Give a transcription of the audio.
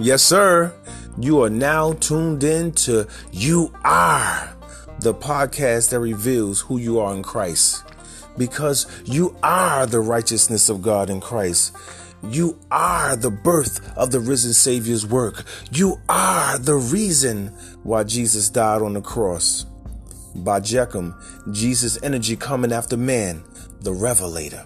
Yes, sir. You are now tuned in to You Are, the podcast that reveals who you are in Christ. Because you are the righteousness of God in Christ. You are the birth of the risen Savior's work. You are the reason why Jesus died on the cross. By Jechem, Jesus' energy coming after man, the revelator.